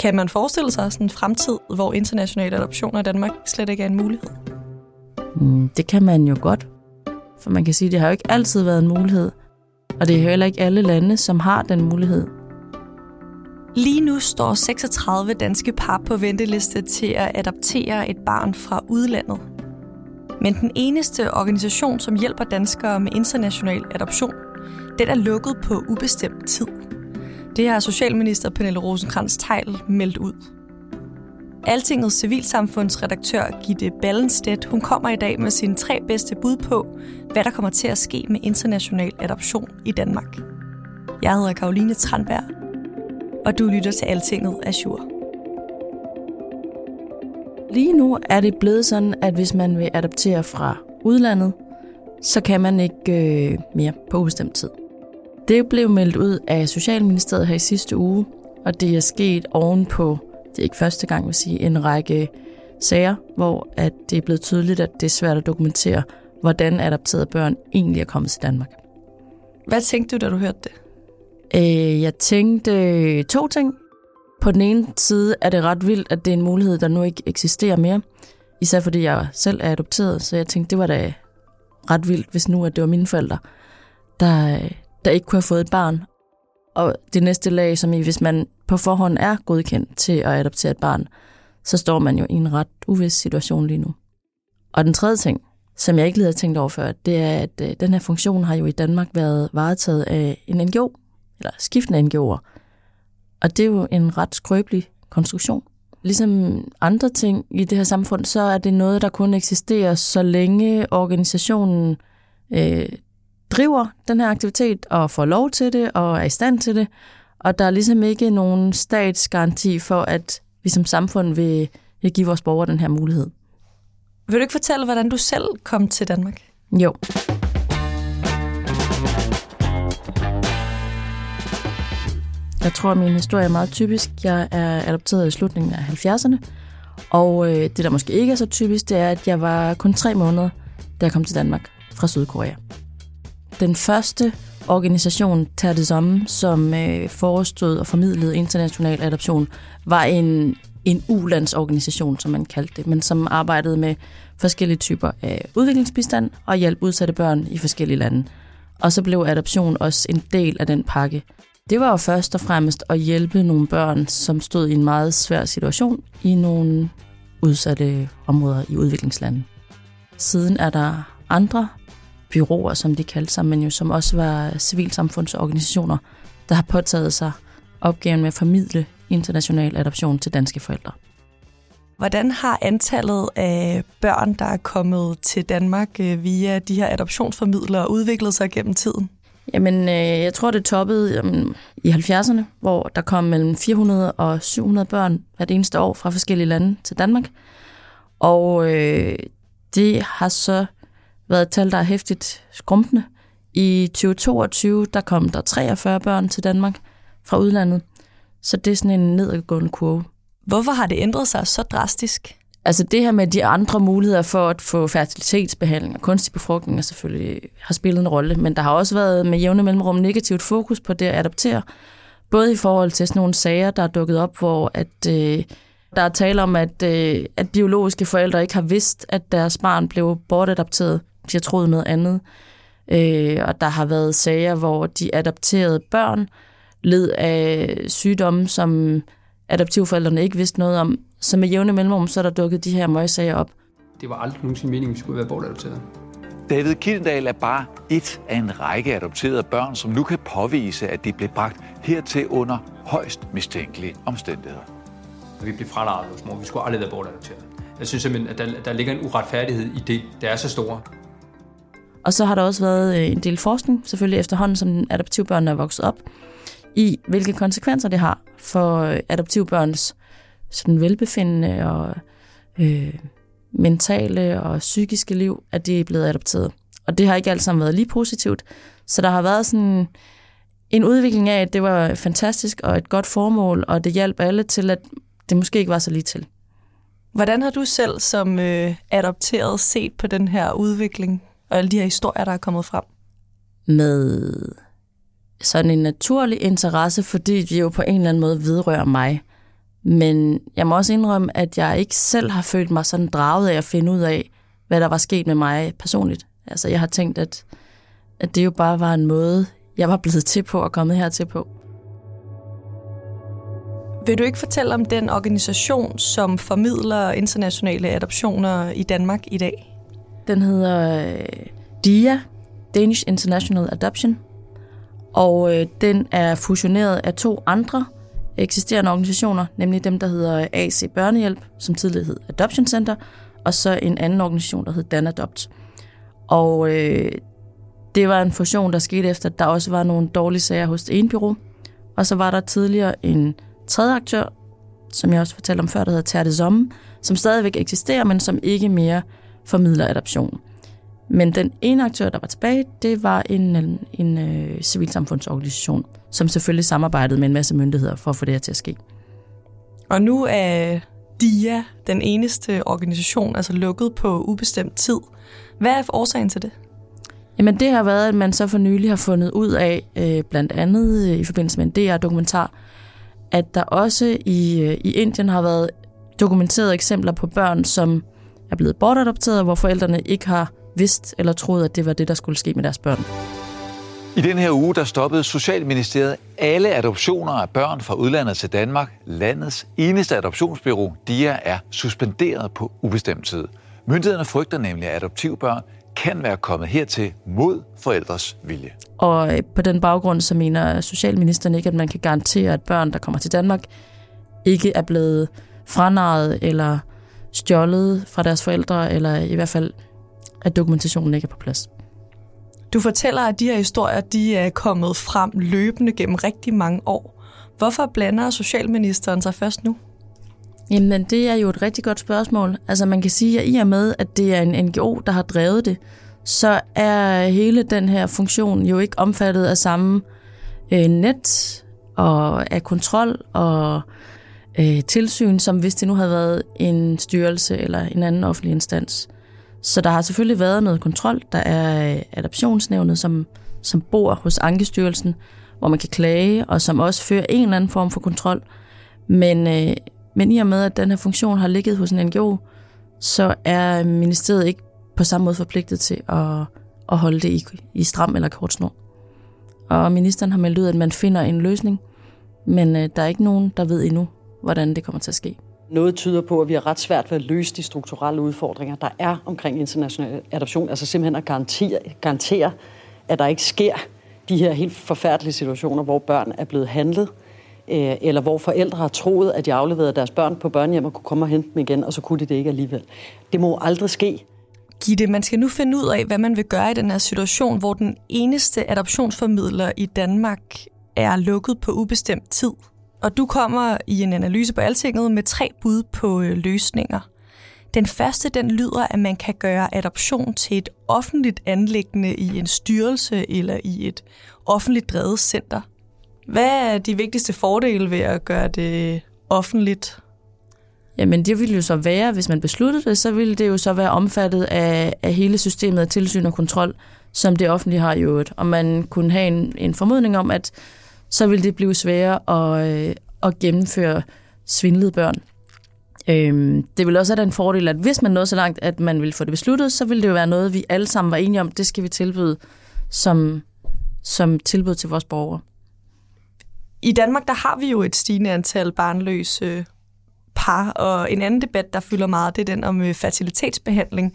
Kan man forestille sig sådan en fremtid, hvor international adoption af Danmark slet ikke er en mulighed? Mm, det kan man jo godt. For man kan sige, at det har jo ikke altid været en mulighed. Og det er heller ikke alle lande, som har den mulighed. Lige nu står 36 danske par på venteliste til at adoptere et barn fra udlandet. Men den eneste organisation, som hjælper danskere med international adoption, den er lukket på ubestemt tid. Det har Socialminister Pernille rosenkrantz teil meldt ud. Altingets civilsamfundsredaktør Gitte Ballenstedt, hun kommer i dag med sine tre bedste bud på, hvad der kommer til at ske med international adoption i Danmark. Jeg hedder Karoline Tranberg, og du lytter til Altinget Azure. Lige nu er det blevet sådan, at hvis man vil adoptere fra udlandet, så kan man ikke øh, mere på ubestemt tid. Det blev meldt ud af Socialministeriet her i sidste uge, og det er sket ovenpå, det er ikke første gang, vil sige, en række sager, hvor at det er blevet tydeligt, at det er svært at dokumentere, hvordan adopterede børn egentlig er kommet til Danmark. Hvad tænkte du, da du hørte det? Øh, jeg tænkte to ting. På den ene side er det ret vildt, at det er en mulighed, der nu ikke eksisterer mere. Især fordi jeg selv er adopteret, så jeg tænkte, det var da ret vildt, hvis nu at det var mine forældre, der, der ikke kunne have fået et barn. Og det næste lag, som i, hvis man på forhånd er godkendt til at adoptere et barn, så står man jo i en ret uvis situation lige nu. Og den tredje ting, som jeg ikke lige havde tænkt over før, det er, at øh, den her funktion har jo i Danmark været varetaget af en NGO, eller skiftende NGO'er. Og det er jo en ret skrøbelig konstruktion. Ligesom andre ting i det her samfund, så er det noget, der kun eksisterer, så længe organisationen øh, driver den her aktivitet og får lov til det og er i stand til det. Og der er ligesom ikke nogen statsgaranti for, at vi som samfund vil, vil give vores borgere den her mulighed. Vil du ikke fortælle, hvordan du selv kom til Danmark? Jo. Jeg tror, at min historie er meget typisk. Jeg er adopteret i slutningen af 70'erne, og øh, det, der måske ikke er så typisk, det er, at jeg var kun tre måneder, da jeg kom til Danmark fra Sydkorea. Den første organisation, Terdesom, som øh, forestod og formidlede international adoption, var en, en ulandsorganisation, som man kaldte det, men som arbejdede med forskellige typer af udviklingsbistand og hjælp udsatte børn i forskellige lande. Og så blev adoption også en del af den pakke. Det var jo først og fremmest at hjælpe nogle børn, som stod i en meget svær situation i nogle udsatte områder i udviklingslandet. Siden er der andre byråer, som de kaldte sig, men jo som også var civilsamfundsorganisationer, der har påtaget sig opgaven med at formidle international adoption til danske forældre. Hvordan har antallet af børn, der er kommet til Danmark øh, via de her adoptionsformidlere, udviklet sig gennem tiden? Jamen, øh, jeg tror, det toppede jamen, i 70'erne, hvor der kom mellem 400 og 700 børn hvert eneste år fra forskellige lande til Danmark. Og øh, det har så været et tal, der er hæftigt skrumpende. I 2022, der kom der 43 børn til Danmark fra udlandet. Så det er sådan en nedadgående kurve. Hvorfor har det ændret sig så drastisk? Altså det her med de andre muligheder for at få fertilitetsbehandling og kunstig befrugtning er selvfølgelig har spillet en rolle, men der har også været med jævne mellemrum negativt fokus på det at adoptere, både i forhold til sådan nogle sager, der er dukket op, hvor at, øh, der er tale om, at, øh, at biologiske forældre ikke har vidst, at deres barn blev bortadopteret. De har troet noget andet. Øh, og der har været sager, hvor de adopterede børn led af sygdomme, som adoptivforældrene ikke vidste noget om. Så med jævne mellemrum, så er der dukket de her møgsager op. Det var aldrig nogensinde meningen, at vi skulle være bortadopteret. David Kildendal er bare et af en række adopterede børn, som nu kan påvise, at de blev bragt hertil under højst mistænkelige omstændigheder. Vi blev fraladet hos mor. Vi skulle aldrig være bortadopteret. Jeg synes simpelthen, at der, der ligger en uretfærdighed i det. Det er så store. Og så har der også været øh, en del forskning, selvfølgelig efterhånden, som adoptivbørn er vokset op, i hvilke konsekvenser det har for øh, adoptivbørns sådan velbefindende og øh, mentale og psykiske liv, at de er blevet adopteret. Og det har ikke alt sammen været lige positivt. Så der har været sådan en udvikling af, at det var fantastisk og et godt formål, og det hjalp alle til, at det måske ikke var så lige til. Hvordan har du selv som øh, adopteret set på den her udvikling og alle de her historier, der er kommet frem? Med sådan en naturlig interesse, fordi de jo på en eller anden måde vedrører mig. Men jeg må også indrømme, at jeg ikke selv har følt mig sådan draget af at finde ud af, hvad der var sket med mig personligt. Altså jeg har tænkt, at, at det jo bare var en måde, jeg var blevet til på og kommet hertil på. Vil du ikke fortælle om den organisation, som formidler internationale adoptioner i Danmark i dag? Den hedder øh, DIA, Danish International Adoption, og øh, den er fusioneret af to andre eksisterende organisationer, nemlig dem, der hedder AC Børnehjælp, som tidligere hed Adoption Center, og så en anden organisation, der hed Dan Adopt. Og øh, det var en fusion, der skete efter, at der også var nogle dårlige sager hos det ene bureau, og så var der tidligere en tredje aktør, som jeg også fortalte om før, der hedder Terre Somme, som stadigvæk eksisterer, men som ikke mere formidler adoption. Men den ene aktør, der var tilbage, det var en, en, en øh, civilsamfundsorganisation, som selvfølgelig samarbejdede med en masse myndigheder for at få det her til at ske. Og nu er DIA den eneste organisation, altså lukket på ubestemt tid. Hvad er årsagen til det? Jamen det har været, at man så for nylig har fundet ud af, øh, blandt andet øh, i forbindelse med en DR-dokumentar, at der også i, øh, i Indien har været dokumenteret eksempler på børn, som er blevet bortadopteret, hvor forældrene ikke har vidst eller troet, at det var det, der skulle ske med deres børn. I den her uge der stoppede Socialministeriet alle adoptioner af børn fra udlandet til Danmark. Landets eneste adoptionsbyrå, DIA, er suspenderet på ubestemt tid. Myndighederne frygter nemlig, at adoptivbørn kan være kommet hertil mod forældres vilje. Og øh, på den baggrund så mener Socialministeren ikke, at man kan garantere, at børn, der kommer til Danmark, ikke er blevet franaret eller stjålet fra deres forældre, eller i hvert fald, at dokumentationen ikke er på plads. Du fortæller, at de her historier de er kommet frem løbende gennem rigtig mange år. Hvorfor blander Socialministeren sig først nu? Jamen, det er jo et rigtig godt spørgsmål. Altså, man kan sige, at i og med, at det er en NGO, der har drevet det, så er hele den her funktion jo ikke omfattet af samme øh, net og af kontrol og øh, tilsyn, som hvis det nu havde været en styrelse eller en anden offentlig instans. Så der har selvfølgelig været noget kontrol. Der er øh, adoptionsnævnet, som, som bor hos Ankestyrelsen, hvor man kan klage, og som også fører en eller anden form for kontrol. Men, øh, men i og med, at den her funktion har ligget hos en NGO, så er ministeriet ikke på samme måde forpligtet til at, at holde det i, i stram eller kort snor. Og ministeren har meldt ud, at man finder en løsning, men øh, der er ikke nogen, der ved endnu, hvordan det kommer til at ske. Noget tyder på, at vi har ret svært ved at løse de strukturelle udfordringer, der er omkring international adoption. Altså simpelthen at garantere, garantere at der ikke sker de her helt forfærdelige situationer, hvor børn er blevet handlet, øh, eller hvor forældre har troet, at de afleverede deres børn på børnehjem og kunne komme og hente dem igen, og så kunne de det ikke alligevel. Det må aldrig ske. Gitte, man skal nu finde ud af, hvad man vil gøre i den her situation, hvor den eneste adoptionsformidler i Danmark er lukket på ubestemt tid. Og du kommer i en analyse på Altinget med tre bud på øh, løsninger. Den første, den lyder, at man kan gøre adoption til et offentligt anlæggende i en styrelse eller i et offentligt drevet center. Hvad er de vigtigste fordele ved at gøre det offentligt? Jamen det ville jo så være, hvis man besluttede det, så ville det jo så være omfattet af, af hele systemet af tilsyn og kontrol, som det offentlige har i øvrigt. Og man kunne have en, en formodning om, at så vil det blive sværere at, øh, at gennemføre svindlede børn. Øhm, det vil også have den fordel, at hvis man nåede så langt, at man vil få det besluttet, så vil det jo være noget, vi alle sammen var enige om, det skal vi tilbyde som, som tilbud til vores borgere. I Danmark, der har vi jo et stigende antal barnløse par, og en anden debat, der fylder meget, det er den om øh, fertilitetsbehandling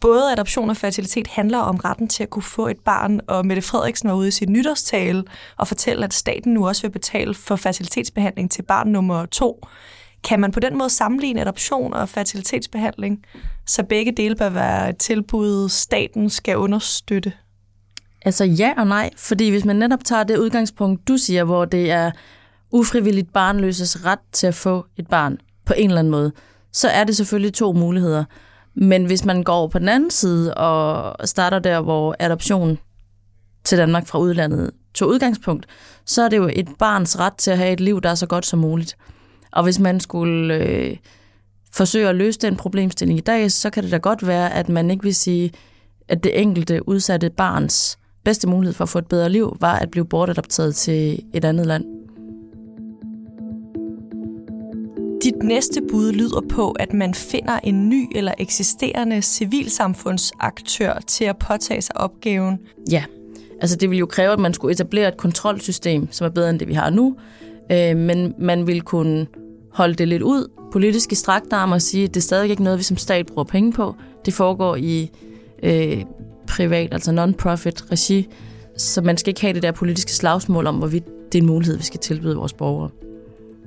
både adoption og fertilitet handler om retten til at kunne få et barn, og Mette Frederiksen var ude i sin nytårstale og fortælle, at staten nu også vil betale for fertilitetsbehandling til barn nummer to. Kan man på den måde sammenligne adoption og fertilitetsbehandling, så begge dele bør være et tilbud, staten skal understøtte? Altså ja og nej, fordi hvis man netop tager det udgangspunkt, du siger, hvor det er ufrivilligt barnløses ret til at få et barn på en eller anden måde, så er det selvfølgelig to muligheder. Men hvis man går over på den anden side og starter der, hvor adoption til Danmark fra udlandet tog udgangspunkt, så er det jo et barns ret til at have et liv, der er så godt som muligt. Og hvis man skulle øh, forsøge at løse den problemstilling i dag, så kan det da godt være, at man ikke vil sige, at det enkelte udsatte barns bedste mulighed for at få et bedre liv, var at blive bortadopteret til et andet land. Næste bud lyder på, at man finder en ny eller eksisterende civilsamfundsaktør til at påtage sig opgaven. Ja, altså det vil jo kræve, at man skulle etablere et kontrolsystem, som er bedre end det, vi har nu. Øh, men man vil kunne holde det lidt ud, politiske straktarme og sige, at det er stadig ikke noget, vi som stat bruger penge på. Det foregår i øh, privat, altså non-profit regi, så man skal ikke have det der politiske slagsmål om, hvorvidt det er en mulighed, vi skal tilbyde vores borgere.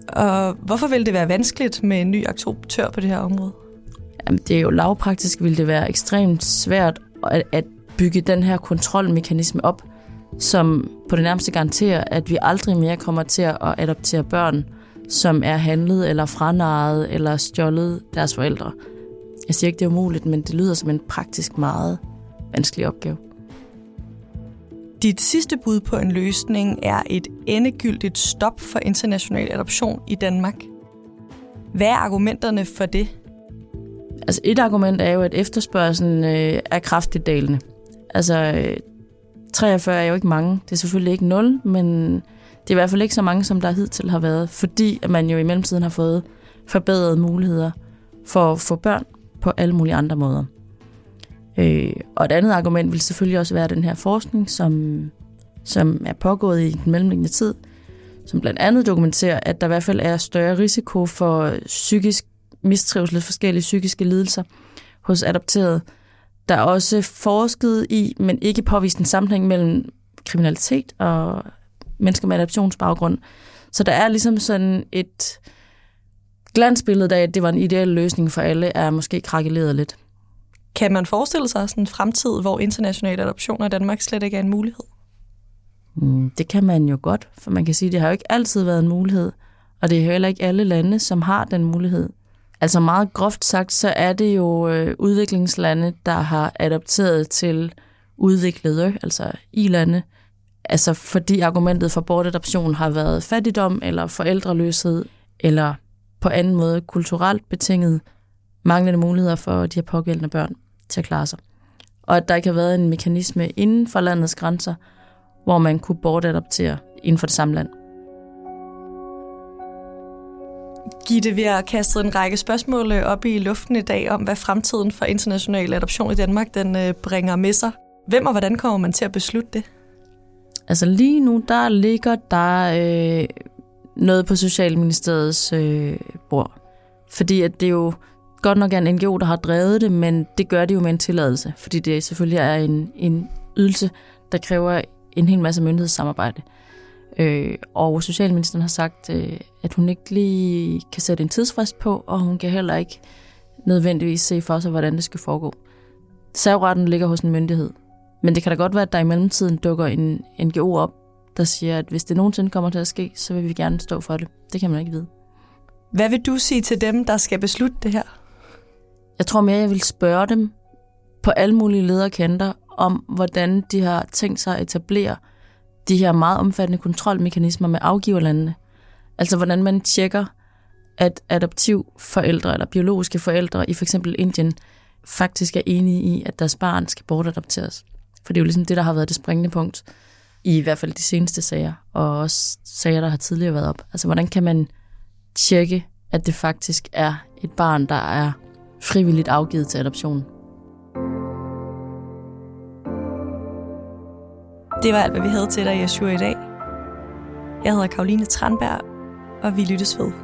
Og hvorfor vil det være vanskeligt med en ny aktør på det her område? Jamen, det er jo lavpraktisk, vil det være ekstremt svært at, at bygge den her kontrolmekanisme op, som på det nærmeste garanterer, at vi aldrig mere kommer til at adoptere børn, som er handlet eller franaret eller stjålet deres forældre. Jeg siger ikke, det er umuligt, men det lyder som en praktisk meget vanskelig opgave. Dit sidste bud på en løsning er et endegyldigt stop for international adoption i Danmark. Hvad er argumenterne for det? Altså et argument er jo, at efterspørgselen øh, er kraftigt dalende. Altså øh, 43 er jo ikke mange. Det er selvfølgelig ikke 0, men det er i hvert fald ikke så mange, som der hidtil har været, fordi at man jo i mellemtiden har fået forbedrede muligheder for at få børn på alle mulige andre måder. Øh, og et andet argument vil selvfølgelig også være den her forskning, som, som er pågået i den mellemliggende tid, som blandt andet dokumenterer, at der i hvert fald er større risiko for psykisk mistrivsel, forskellige psykiske lidelser hos adopterede. Der er også forsket i, men ikke påvist en sammenhæng mellem kriminalitet og mennesker med adoptionsbaggrund. Så der er ligesom sådan et glansbillede af, at det var en ideel løsning for alle, er måske krakeleret lidt. Kan man forestille sig sådan en fremtid, hvor international adoption i Danmark slet ikke er en mulighed? Mm, det kan man jo godt, for man kan sige, at det har jo ikke altid været en mulighed, og det er heller ikke alle lande, som har den mulighed. Altså meget groft sagt, så er det jo øh, udviklingslande, der har adopteret til udviklede, altså i lande, altså fordi argumentet for bortadoption har været fattigdom eller forældreløshed, eller på anden måde kulturelt betinget manglende muligheder for de her pågældende børn til at klare sig. Og at der ikke har været en mekanisme inden for landets grænser, hvor man kunne bortadoptere inden for det samme land. Gitte, vi har kastet en række spørgsmål øh, op i luften i dag om, hvad fremtiden for international adoption i Danmark den øh, bringer med sig. Hvem og hvordan kommer man til at beslutte det? Altså lige nu, der ligger der øh, noget på Socialministeriets øh, bord. Fordi at det jo godt nok er en NGO, der har drevet det, men det gør det jo med en tilladelse, fordi det selvfølgelig er en, en ydelse, der kræver en hel masse myndighedssamarbejde. Øh, og Socialministeren har sagt, øh, at hun ikke lige kan sætte en tidsfrist på, og hun kan heller ikke nødvendigvis se for sig, hvordan det skal foregå. Servretten ligger hos en myndighed. Men det kan da godt være, at der i mellemtiden dukker en NGO op, der siger, at hvis det nogensinde kommer til at ske, så vil vi gerne stå for det. Det kan man ikke vide. Hvad vil du sige til dem, der skal beslutte det her? Jeg tror mere, jeg vil spørge dem på alle mulige lederkanter om, hvordan de har tænkt sig at etablere de her meget omfattende kontrolmekanismer med afgiverlandene. Altså hvordan man tjekker, at adoptivforældre eller biologiske forældre i f.eks. Indien faktisk er enige i, at deres barn skal bortadopteres. For det er jo ligesom det, der har været det springende punkt i i hvert fald de seneste sager, og også sager, der har tidligere været op. Altså hvordan kan man tjekke, at det faktisk er et barn, der er frivilligt afgivet til adoption. Det var alt, hvad vi havde til dig, Joshua, i dag. Jeg hedder Karoline Tranberg, og vi lyttes ved.